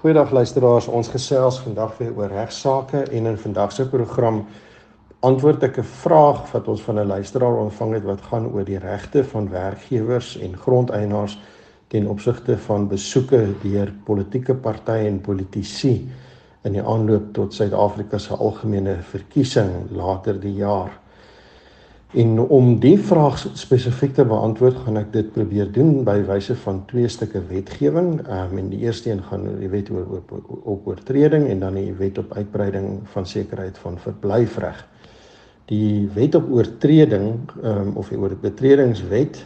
Goeiedag luisteraars, ons gesels vandag weer oor regsaake en in vandag se program antwoord ek 'n vraag wat ons van 'n luisteraar ontvang het wat gaan oor die regte van werkgewers en grondeienaars ten opsigte van besoeke deur politieke partye en politici in die aanloop tot Suid-Afrika se algemene verkiesing later die jaar. En om die vraag spesifiek te beantwoord, gaan ek dit probeer doen by wyse van twee stukke wetgewing. Ehm um, en die eerste een gaan die wet oor op oortreding en dan die wet op uitbreiding van sekerheid van verblyfreg. Die wet op oortreding ehm um, of die oor betredingswet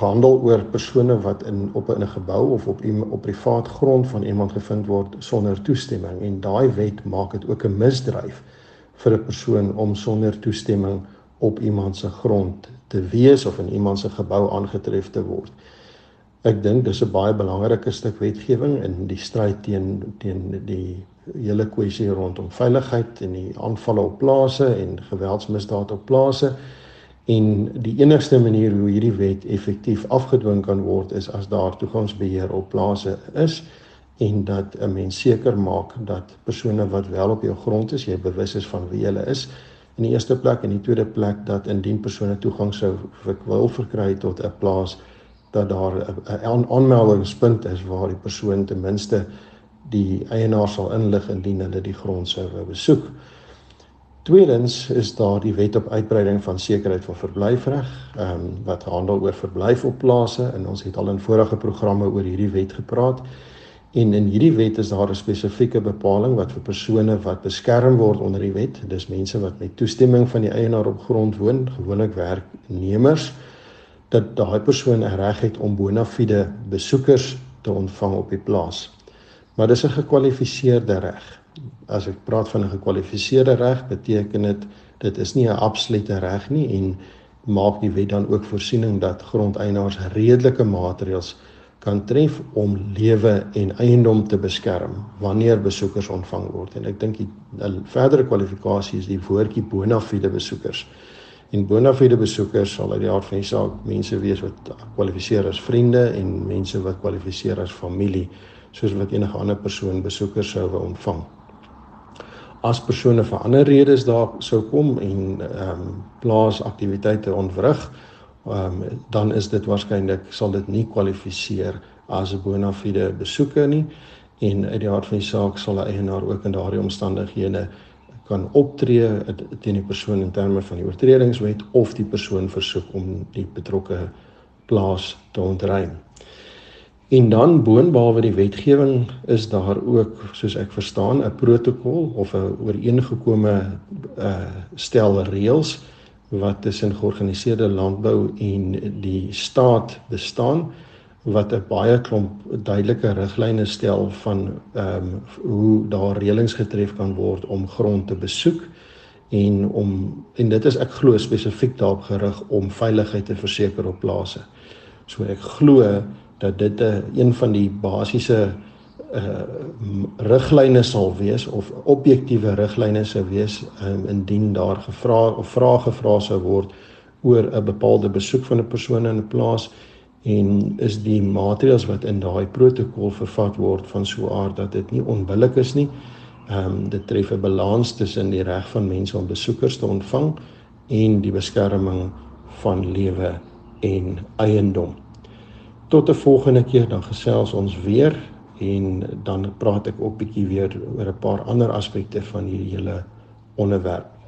handel oor persone wat in op 'n gebou of op op privaat grond van iemand gevind word sonder toestemming en daai wet maak dit ook 'n misdryf vir 'n persoon om sonder toestemming op iemand se grond te wees of in iemand se gebou aangetref te word. Ek dink dis 'n baie belangrike stuk wetgewing in die stryd teen teen die hele kwessie rondom veiligheid en die aanvalle op plase en geweldsmisdade op plase. En die enigste manier hoe hierdie wet effektief afgedwing kan word is as daar toegangsbeheer op plase is en dat 'n mens seker maak dat persone wat wel op jou grond is, jy bewus is van wie hulle is, in die eerste plek en die tweede plek dat indien persone toegang sou wil verkry tot 'n plaas dat daar 'n aanmeldingspunt is waar die persoon ten minste die eienaar sal inlig indien hulle die grond sou wou besoek. Tweedens is daar die wet op uitbreiding van sekerheid van verblyfreg, ehm um, wat handel oor verblyf op plase en ons het al in vorige programme oor hierdie wet gepraat. En in hierdie wet is daar 'n spesifieke bepaling wat vir persone wat beskerm word onder die wet, dis mense wat met toestemming van die eienaar op grond woon, gewoonlik werknemers, dat daai persoon 'n reg het om bona fide besoekers te ontvang op die plaas. Maar dis 'n gekwalifiseerde reg. As ek praat van 'n gekwalifiseerde reg, beteken dit dit is nie 'n absolute reg nie en maak die wet dan ook voorsiening dat grondeienaars redelike maatreëls kan tref om lewe en eiendom te beskerm wanneer besoekers ontvang word. En ek dink die verdere kwalifikasie is die woordjie bona fide besoekers. En bona fide besoekers sal uit die aard van die saak mense wees wat kwalifiseer as vriende en mense wat kwalifiseer as familie soos wat enige ander persoon besoekers sou wou ontvang. As persone vir ander redes daar sou kom en ehm um, plaas aktiwiteite ontwrig um, dan is dit waarskynlik sal dit nie kwalifiseer as 'n bona fide besoeker nie en uit die hart van die saak sal 'n eienaar ook in daardie omstandighede kan optree teen die persoon in terme van die oortredingswet of die persoon versoek om die betrokke plaas te ontruim. En dan boonbehalwe die wetgewing is daar ook soos ek verstaan 'n protokol of 'n ooreengekome uh stel reëls wat tussen georganiseerde landbou en die staat bestaan wat 'n baie klomp duidelike riglyne stel van ehm um, hoe daar reëlings getref kan word om grond te besoek en om en dit is ek glo spesifiek daarop gerig om veiligheid te verseker op plase. So ek glo dat dit 'n een van die basiese uh riglyne sal wees of objektiewe riglyne sou wees um, indien daar gevra of vrae gevra sou word oor 'n bepaalde besoek van 'n persoon in 'n plaas en is die maatreëls wat in daai protokol vervat word van so aard dat dit nie onbillik is nie. Ehm um, dit tref 'n balans tussen die reg van mense om besoekers te ontvang en die beskerming van lewe en eiendom. Tot 'n volgende keer dan gesels ons weer en dan praat ek ook bietjie weer oor 'n paar ander aspekte van hierdie hele onderwerp.